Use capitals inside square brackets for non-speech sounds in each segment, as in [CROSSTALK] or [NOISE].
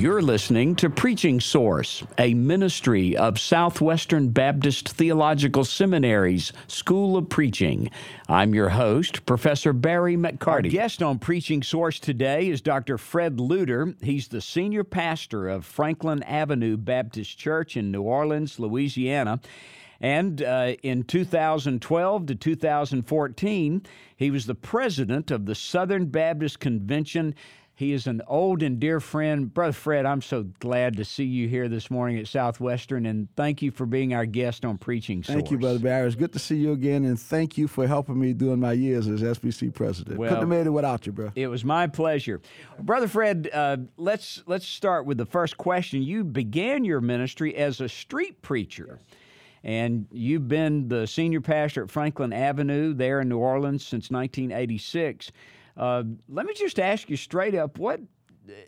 You're listening to Preaching Source, a ministry of Southwestern Baptist Theological Seminary's School of Preaching. I'm your host, Professor Barry McCarty. Our guest on Preaching Source today is Dr. Fred Luter. He's the senior pastor of Franklin Avenue Baptist Church in New Orleans, Louisiana. And uh, in 2012 to 2014, he was the president of the Southern Baptist Convention he is an old and dear friend. Brother Fred, I'm so glad to see you here this morning at Southwestern, and thank you for being our guest on Preaching Source. Thank you, Brother Barry. It's good to see you again, and thank you for helping me during my years as SBC president. Well, Couldn't have made it without you, bro. It was my pleasure. Brother Fred, uh, let's, let's start with the first question. You began your ministry as a street preacher. Yes and you've been the senior pastor at Franklin Avenue there in New Orleans since 1986. Uh, let me just ask you straight up what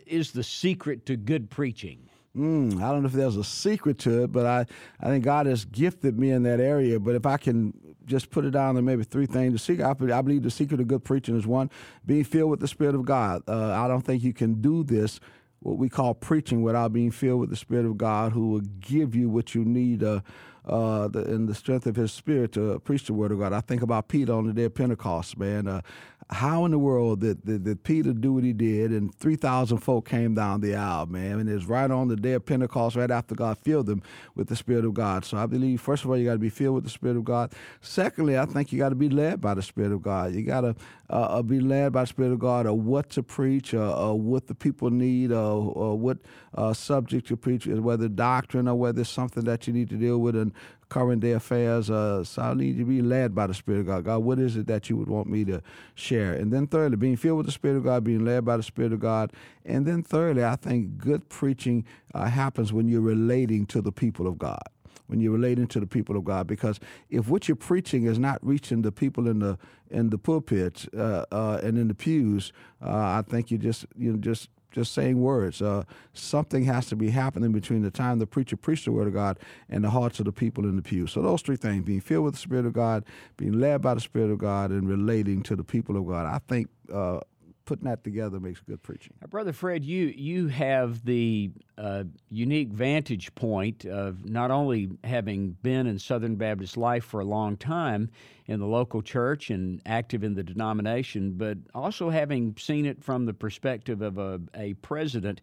is the secret to good preaching? Mm, I don't know if there's a secret to it, but I, I think God has gifted me in that area. But if I can just put it down to maybe three things, the secret, I, believe the secret of good preaching is one, being filled with the Spirit of God. Uh, I don't think you can do this, what we call preaching, without being filled with the Spirit of God, who will give you what you need. Uh, uh, the, in the strength of his spirit to preach the word of God. I think about Peter on the day of Pentecost, man. Uh, how in the world did, did, did, Peter do what he did? And 3,000 folk came down the aisle, man. And it's right on the day of Pentecost, right after God filled them with the Spirit of God. So I believe, first of all, you got to be filled with the Spirit of God. Secondly, I think you got to be led by the Spirit of God. You got to uh, uh, be led by the Spirit of God or what to preach or, or what the people need or, or what uh, subject to preach, whether doctrine or whether it's something that you need to deal with. And current day affairs. Uh, so I need to be led by the Spirit of God. God, what is it that you would want me to share? And then thirdly, being filled with the Spirit of God, being led by the Spirit of God. And then thirdly, I think good preaching uh, happens when you're relating to the people of God when you're relating to the people of God. Because if what you're preaching is not reaching the people in the in the pulpits uh, uh, and in the pews, uh, I think you just you know just just saying words. Uh, something has to be happening between the time the preacher preached the word of God and the hearts of the people in the pew. So those three things: being filled with the Spirit of God, being led by the Spirit of God, and relating to the people of God. I think uh, putting that together makes good preaching. Brother Fred, you you have the uh, unique vantage point of not only having been in Southern Baptist life for a long time in the local church and active in the denomination, but also having seen it from the perspective of a, a president.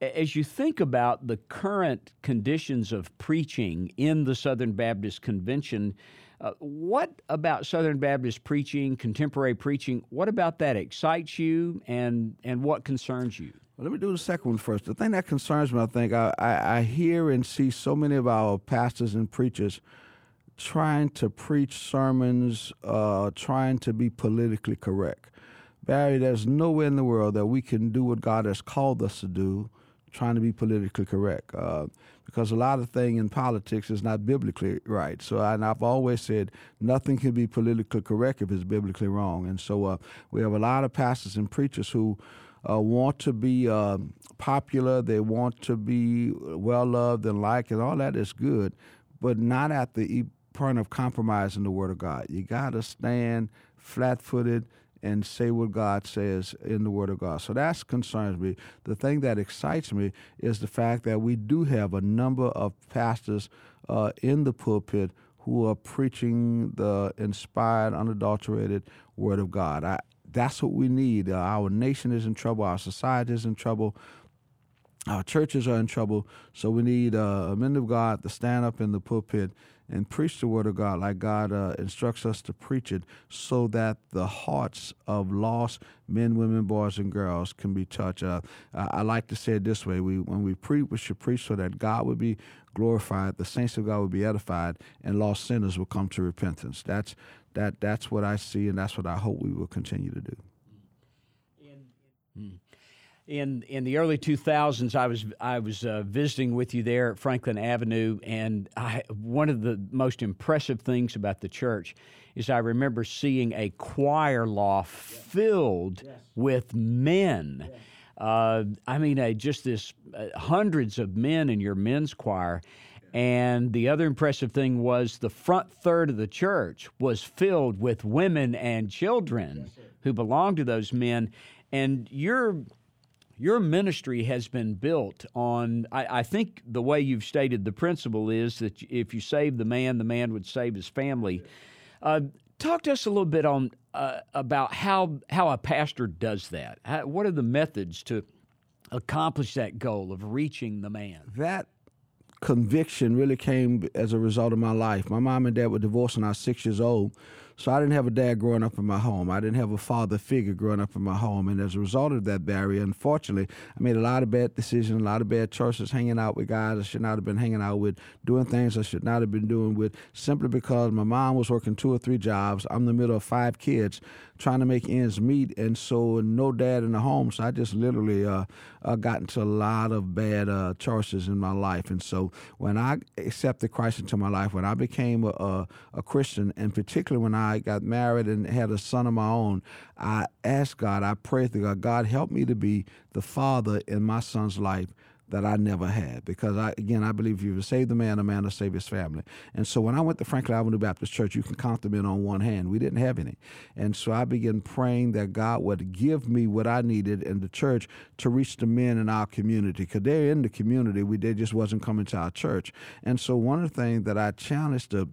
As you think about the current conditions of preaching in the Southern Baptist Convention, uh, what about Southern Baptist preaching, contemporary preaching? What about that excites you, and and what concerns you? Well, let me do the second one first. The thing that concerns me, I think, I, I, I hear and see so many of our pastors and preachers trying to preach sermons, uh, trying to be politically correct. Barry, there's nowhere in the world that we can do what God has called us to do trying to be politically correct uh, because a lot of thing in politics is not biblically right. So I, and I've always said nothing can be politically correct if it's biblically wrong. And so uh, we have a lot of pastors and preachers who uh, want to be uh, popular. They want to be well loved and liked, and all that is good, but not at the point of compromising the Word of God. You got to stand flat footed and say what God says in the Word of God. So that concerns me. The thing that excites me is the fact that we do have a number of pastors uh, in the pulpit who are preaching the inspired, unadulterated Word of God. I, that's what we need. Uh, our nation is in trouble. Our society is in trouble. Our churches are in trouble. So we need uh, men of God to stand up in the pulpit and preach the word of God like God uh, instructs us to preach it so that the hearts of lost men, women, boys, and girls can be touched. Uh, I like to say it this way we, when we preach, we should preach so that God would be glorified, the saints of God would be edified, and lost sinners will come to repentance. That's, that, that's what I see, and that's what I hope we will continue to do. Hmm in in the early 2000s i was i was uh, visiting with you there at franklin avenue and I, one of the most impressive things about the church is i remember seeing a choir loft filled yes. with men. Yes. uh, i mean uh, just this uh, hundreds of men in your men's choir. And the other impressive thing was the front third of the church was filled with women and children yes, who belonged to those men. And you're your ministry has been built on, I, I, think the way you've stated the principle is that if you save the man, the man would save his family. Uh, talk to us a little bit on uh, about how how a pastor does that. How, what are the methods to accomplish that goal of reaching the man? That conviction really came as a result of my life. My mom and dad were divorced when I was six years old. So I didn't have a dad growing up in my home. I didn't have a father figure growing up in my home. And as a result of that barrier, unfortunately, I made a lot of bad decisions, a lot of bad choices, hanging out with guys I should not have been hanging out with, doing things I should not have been doing with, simply because my mom was working two or three jobs. I'm in the middle of five kids trying to make ends meet, and so no dad in the home. So I just literally uh, uh, got into a lot of bad uh, choices in my life. And so when I accepted Christ into my life, when I became a, a, a Christian, and particularly when I I got married and had a son of my own, I asked God, I prayed to God, God, help me to be the father in my son's life that I never had. Because I again I believe if you save the man, a man will save his family. And so when I went to Franklin Avenue Baptist Church, you can count them in on one hand. We didn't have any. And so I began praying that God would give me what I needed in the church to reach the men in our community. Because they're in the community, we they just wasn't coming to our church. And so one of the things that I challenged the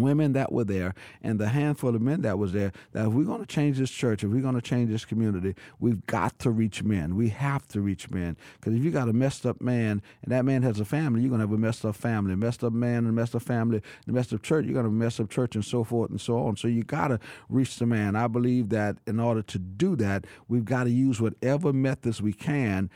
women that were there and the handful of men that was there that if we're going to change this church if we're going to change this community we've got to reach men. We have to reach men. Because if you got a messed up man and that man has a family you're going to have a messed up family. A messed up man and a messed up family and a messed up church you're going to have a messed up church and so forth and so on. So you got to reach the man. I believe that in order to do that we've got to use whatever methods we can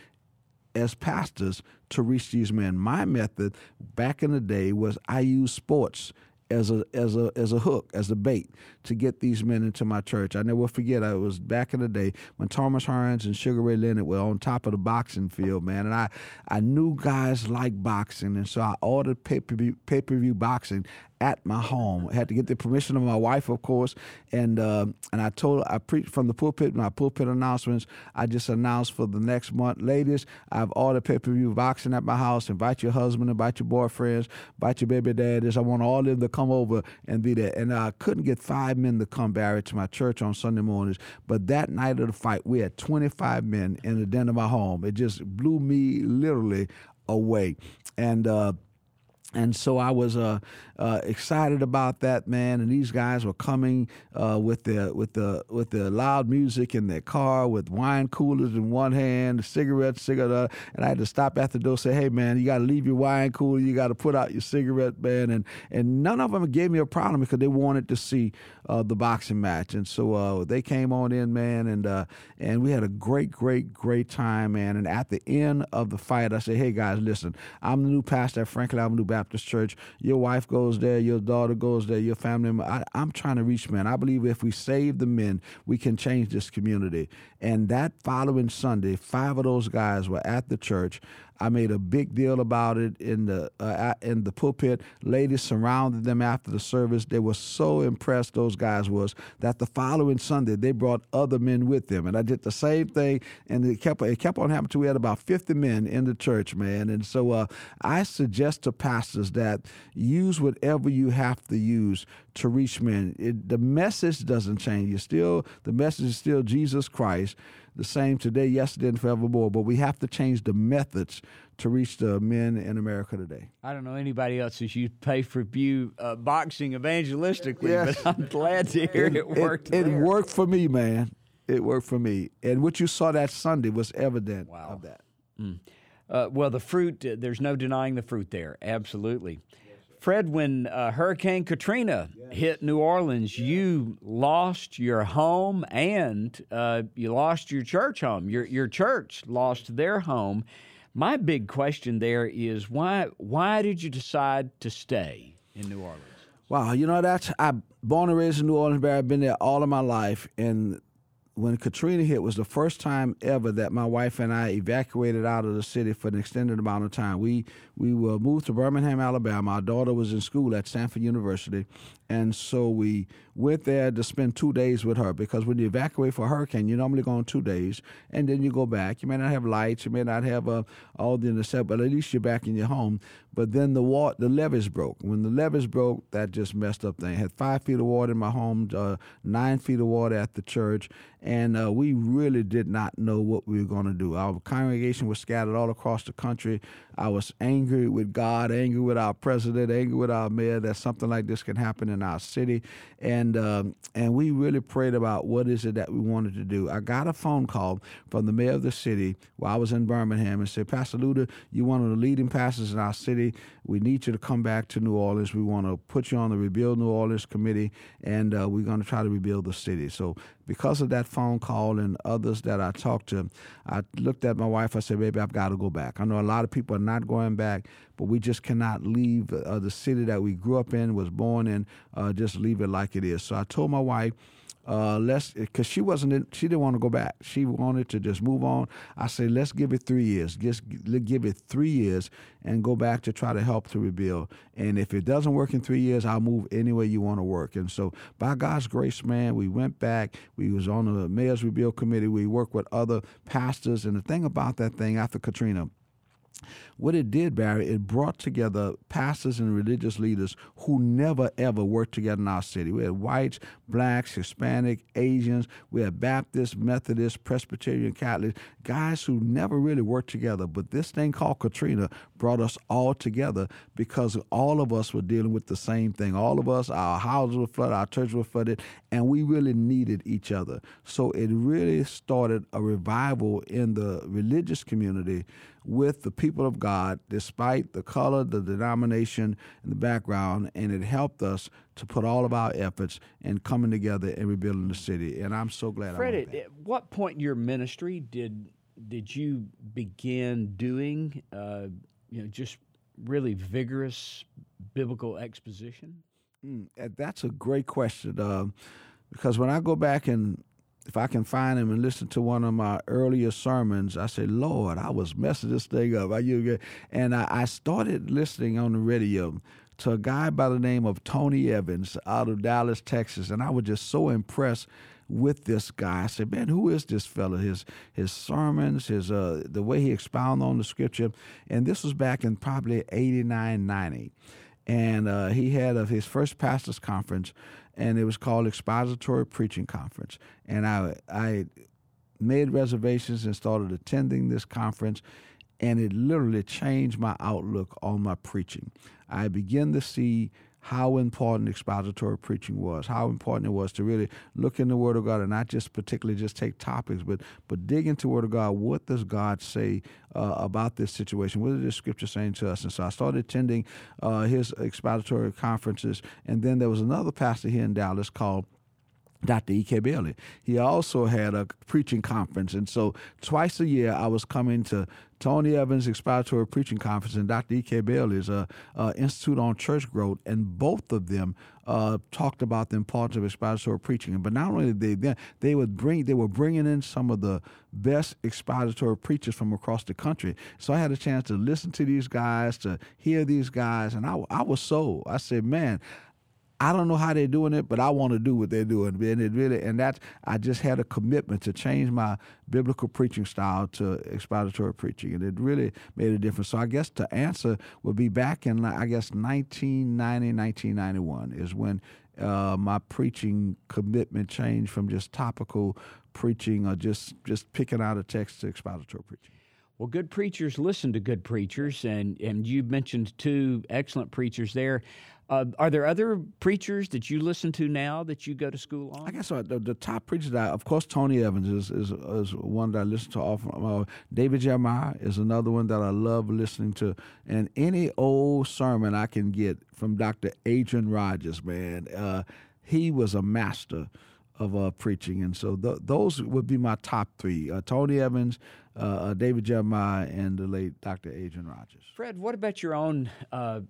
as pastors to reach these men. My method back in the day was I used sports as a as a as a hook, as a bait to get these men into my church. I never forget. I was back in the day when Thomas Hearns and Sugar Ray Leonard were on top of the boxing field, man. And I I knew guys like boxing, and so I ordered pay per view boxing at my home. I had to get the permission of my wife, of course, and uh, and I told I preached from the pulpit. My pulpit announcements. I just announced for the next month, ladies. I've ordered pay per view boxing at my house. Invite your husband, invite your boyfriends, invite your baby daddies. I want all of them to come over and be there. And I couldn't get five men to come, Barry, to my church on Sunday mornings. But that night of the fight, we had 25 men in the den of my home. It just blew me literally away. And uh, and so I was uh, uh, excited about that, man. And these guys were coming uh, with the with the with the loud music in their car, with wine coolers in one hand, cigarettes, cigarette, and I had to stop at the door, say, "Hey, man, you got to leave your wine cooler. You got to put out your cigarette, man." And and none of them gave me a problem because they wanted to see uh, the boxing match, and so uh, they came on in, man, and uh, and we had a great, great, great time, man. And at the end of the fight, I said, "Hey, guys, listen, I'm the new pastor at Franklin Avenue Baptist Church. Your wife goes there, your daughter goes there, your family. I, I'm trying to reach men. I believe if we save the men, we can change this community." And that following Sunday, five of those guys were at the church. I made a big deal about it in the uh, in the pulpit. Ladies surrounded them after the service. They were so impressed. Those guys was that the following Sunday they brought other men with them, and I did the same thing. And it kept it kept on happening. We had about fifty men in the church, man. And so uh, I suggest to pastors that use whatever you have to use to reach men. It, the message doesn't change. You still the message is still Jesus Christ the same today, yesterday, and forevermore. But we have to change the methods to reach the men in America today. I don't know anybody else as you pay for view uh, boxing evangelistically, yes. but I'm glad to hear it, it worked. It, it worked for me, man. It worked for me, and what you saw that Sunday was evident wow. of that. Mm. Uh, well, the fruit, uh, there's no denying the fruit there. Absolutely. Fred, when uh, Hurricane Katrina yes. hit New Orleans, yes. you lost your home and uh, you lost your church home. Your your church lost their home. My big question there is why why did you decide to stay in New Orleans? Wow, you know that's I born and raised in New Orleans, but I've been there all of my life, and when Katrina hit was the first time ever that my wife and I evacuated out of the city for an extended amount of time. We we were moved to Birmingham, Alabama. Our daughter was in school at Stanford University, and so we went there to spend two days with her because when you evacuate for a hurricane, you normally go on two days and then you go back. You may not have lights, you may not have uh, all the stuff, but at least you're back in your home. But then the water, the levees broke. When the levees broke, that just messed up things. Had five feet of water in my home, uh, nine feet of water at the church, and uh, we really did not know what we were going to do. Our congregation was scattered all across the country. I was angry with God, angry with our president, angry with our mayor that something like this can happen in our city, and um, and we really prayed about what is it that we wanted to do. I got a phone call from the mayor of the city while I was in Birmingham and said, Pastor Luter, you're one of the leading pastors in our city. We need you to come back to New Orleans. We want to put you on the Rebuild New Orleans committee, and uh, we're going to try to rebuild the city. So because of that phone call and others that I talked to, I looked at my wife. I said, "Baby, I've got to go back." I know a lot of people are not going back, but we just cannot leave uh, the city that we grew up in, was born in, uh, just leave it like it is. So I told my wife uh, let's because she wasn't in, she didn't want to go back. She wanted to just move on. I say let's give it three years. Just give it three years and go back to try to help to rebuild. And if it doesn't work in three years, I'll move any way you want to work. And so by God's grace, man, we went back. We was on the mayor's rebuild committee. We worked with other pastors. And the thing about that thing after Katrina what it did, Barry, it brought together pastors and religious leaders who never ever worked together in our city. We had whites, blacks, Hispanic, Asians. We had Baptists, Methodists, Presbyterian, Catholics, guys who never really worked together. But this thing called Katrina brought us all together because all of us were dealing with the same thing. All of us, our houses were flooded, our churches were flooded, and we really needed each other. So it really started a revival in the religious community with the people of God, despite the color, the denomination, and the background, and it helped us to put all of our efforts in coming together and rebuilding the city. And I'm so glad. Fred, at what point in your ministry did did you begin doing, uh, you know, just really vigorous biblical exposition? Mm, that's a great question. Uh, because when I go back and if I can find him and listen to one of my earlier sermons, I say, Lord, I was messing this thing up. And I started listening on the radio to a guy by the name of Tony Evans out of Dallas, Texas, and I was just so impressed with this guy. I said, "Man, who is this fella? His his sermons, his uh, the way he expounded on the scripture." And this was back in probably 89, 90. and uh, he had a, his first pastors conference and it was called Expository Preaching Conference. And I I made reservations and started attending this conference, and it literally changed my outlook on my preaching. I began to see how important expository preaching was, how important it was to really look in the Word of God and not just particularly just take topics, but but dig into the Word of God. What does God say uh, about this situation? What is the Scripture saying to us? And so I started attending uh, his expository conferences, and then there was another pastor here in Dallas called Dr. E.K. Bailey. He also had a preaching conference. And so twice a year I was coming to Tony Evans Expository Preaching Conference and Dr. E.K. Bailey's uh, uh, Institute on Church Growth. And both of them uh, talked about the importance of expository preaching. But not only did they, they would bring, they were bringing in some of the best expository preachers from across the country. So I had a chance to listen to these guys, to hear these guys. And I, I was sold. I said, man, I don't know how they're doing it, but I want to do what they're doing. And it really, and that's, I just had a commitment to change my biblical preaching style to expository preaching, and it really made a difference. So I guess to answer would be back in, I guess, 1990, 1991 is when uh, my preaching commitment changed from just topical preaching or just just picking out a text to expository preaching. Well, good preachers listen to good preachers, and and you mentioned two excellent preachers there. Uh, are there other preachers that you listen to now that you go to school on? I guess uh, the, the, top preachers, that, of course, Tony Evans is, is, is one that I listen to often. Uh, David Jeremiah is another one that I love listening to. And any old sermon I can get from Dr. Adrian Rogers, man, uh, he was a master of uh, preaching. And so th- those would be my top three uh, Tony Evans, uh, David Jeremiah, and the late Dr. Adrian Rogers. Fred, what about your own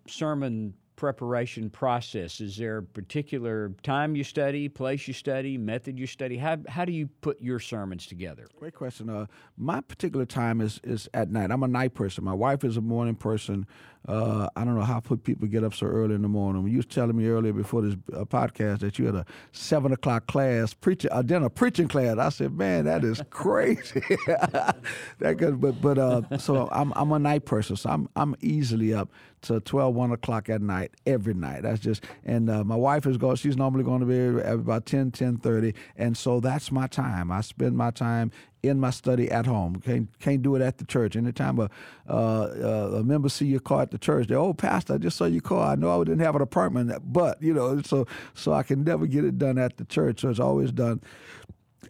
sermon preparation process? Is there a particular time you study, place you study, method you study? How, how do you put your sermons together? Great question. Uh, my particular time is, is at night. I'm a night person. My wife is a morning person. Uh, I don't know how people get up so early in the morning. You was telling me earlier before this uh, podcast that you had a seven o'clock class preaching, a dinner preaching class. I said, man, that is crazy. [LAUGHS] that good, but but uh, so I'm I'm a night person, so I'm I'm easily up to 12, 1 o'clock at night every night. That's just, and uh, my wife is going, she's normally going to be at about 10, 10 30. And so that's my time. I spend my time in my study at home. Can't, can't do it at the church. Anytime a, uh, uh, a member see your car at the church, they, oh, Pastor, I just saw your car. I know I didn't have an apartment, but, you know, so, so I can never get it done at the church. So it's always done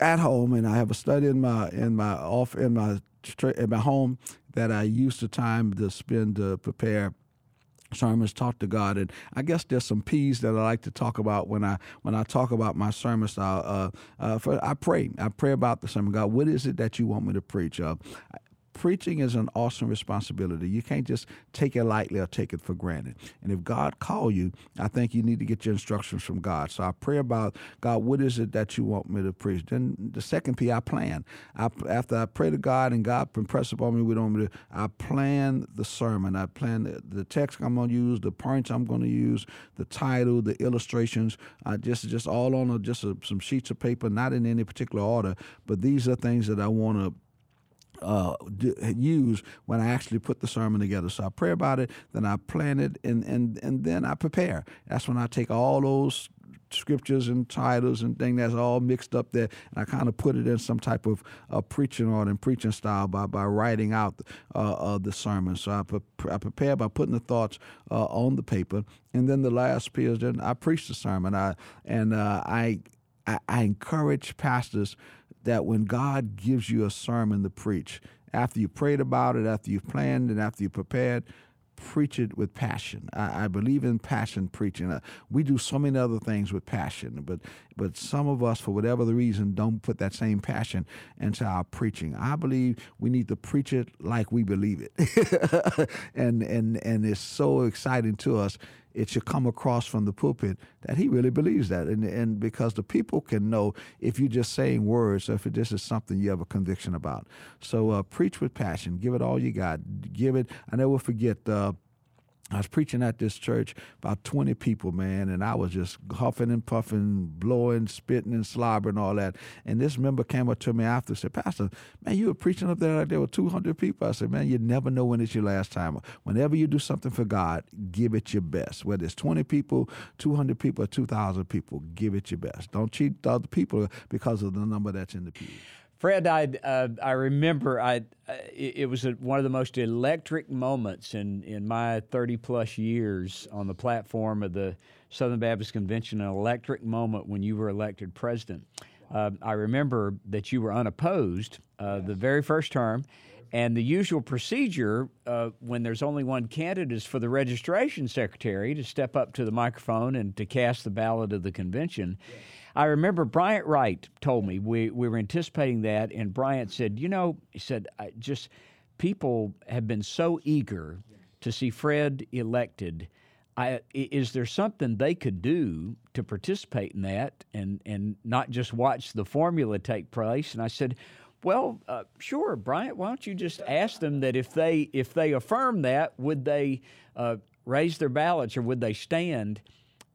at home. And I have a study in my, in my off, in my, in my home that I use the time to spend to prepare sermons talk to God, and I guess there's some P's that I like to talk about when I when I talk about my sermon style. Uh, uh, for, I pray, I pray about the sermon. God, what is it that you want me to preach? Uh, preaching is an awesome responsibility. You can't just take it lightly or take it for granted. And if God call you, I think you need to get your instructions from God. So I pray about God, what is it that you want me to preach? Then the second P, I plan. I, after I pray to God and God impress upon me what I want me to, I plan the sermon. I plan the, the text I'm going to use, the points I'm going to use, the title, the illustrations. I just just all on a, just a, some sheets of paper, not in any particular order, but these are things that I want to uh, use when I actually put the sermon together. So I pray about it, then I plan it, and, and, and then I prepare. That's when I take all those scriptures and titles and things that's all mixed up there, and I kind of put it in some type of uh, preaching order and preaching style by, by writing out uh, uh, the sermon. So I, pre- I prepare by putting the thoughts uh, on the paper, and then the last piece, then I preach the sermon. I and uh, I, I I encourage pastors that when God gives you a sermon to preach, after you prayed about it, after you've planned, and after you prepared, preach it with passion. I, I believe in passion preaching. Uh, we do so many other things with passion, but but some of us, for whatever the reason, don't put that same passion into our preaching. I believe we need to preach it like we believe it, [LAUGHS] and and and it's so exciting to us it should come across from the pulpit that he really believes that. And, and because the people can know if you're just saying words or if this is something you have a conviction about. So uh, preach with passion. Give it all you got. Give it. I never forget. Uh, I was preaching at this church, about 20 people, man, and I was just huffing and puffing, blowing, spitting and slobbering, all that. And this member came up to me after and said, Pastor, man, you were preaching up there like there were 200 people. I said, man, you never know when it's your last time. Whenever you do something for God, give it your best. Whether it's 20 people, 200 people, or 2,000 people, give it your best. Don't cheat other people because of the number that's in the pew. Fred, I uh, I remember I uh, it, was a, one of the most electric moments in in my thirty plus years on the platform of the Southern Baptist Convention. An electric moment when you were elected president. Uh, I remember that you were unopposed uh, the very first term, and the usual procedure uh, when there's only one candidate is for the registration secretary to step up to the microphone and to cast the ballot of the convention. I remember Bryant Wright told me we, we were anticipating that, and Bryant said, You know, he said, I just people have been so eager to see Fred elected. I, is there something they could do to participate in that and, and not just watch the formula take place? And I said, well, uh, sure, Bryant. Why don't you just ask them that if they if they affirm that, would they uh, raise their ballots or would they stand?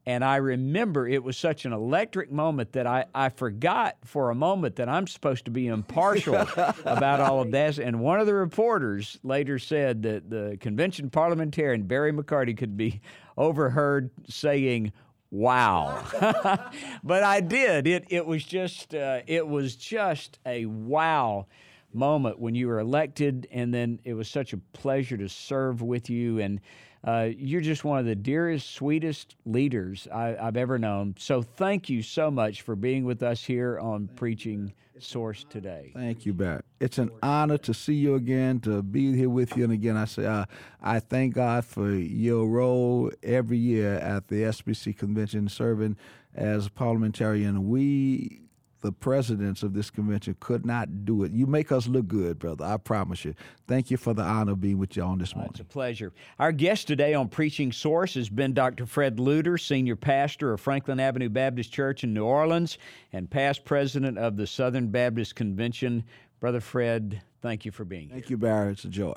And I remember it was such an electric moment that I, I forgot for a moment that I'm supposed to be impartial [LAUGHS] about all of this. And one of the reporters later said that the convention parliamentarian, Barry McCarty, could be overheard saying, wow. [LAUGHS] But i did. It it was just uh, it was just a wow moment when you were elected and then it was such a pleasure to serve with you and uh, you're just one of the dearest, sweetest leaders I, have ever known. So thank you so much for being with us here on Preaching Source today. Thank you, Barry. It's an honor to see you again, to be here with you. And again, I say uh, I thank God for your role every year at the SBC convention, serving as a parliamentarian. We the presidents of this convention could not do it. You make us look good, brother. I promise you. Thank you for the honor of being with you on this morning. it's a pleasure. Our guest today on Preaching Source has been Dr. Fred Luter, senior pastor of Franklin Avenue Baptist Church in New Orleans and past president of the Southern Baptist Convention. Brother Fred, thank you for being thank here. Thank you, Barry. It's a joy.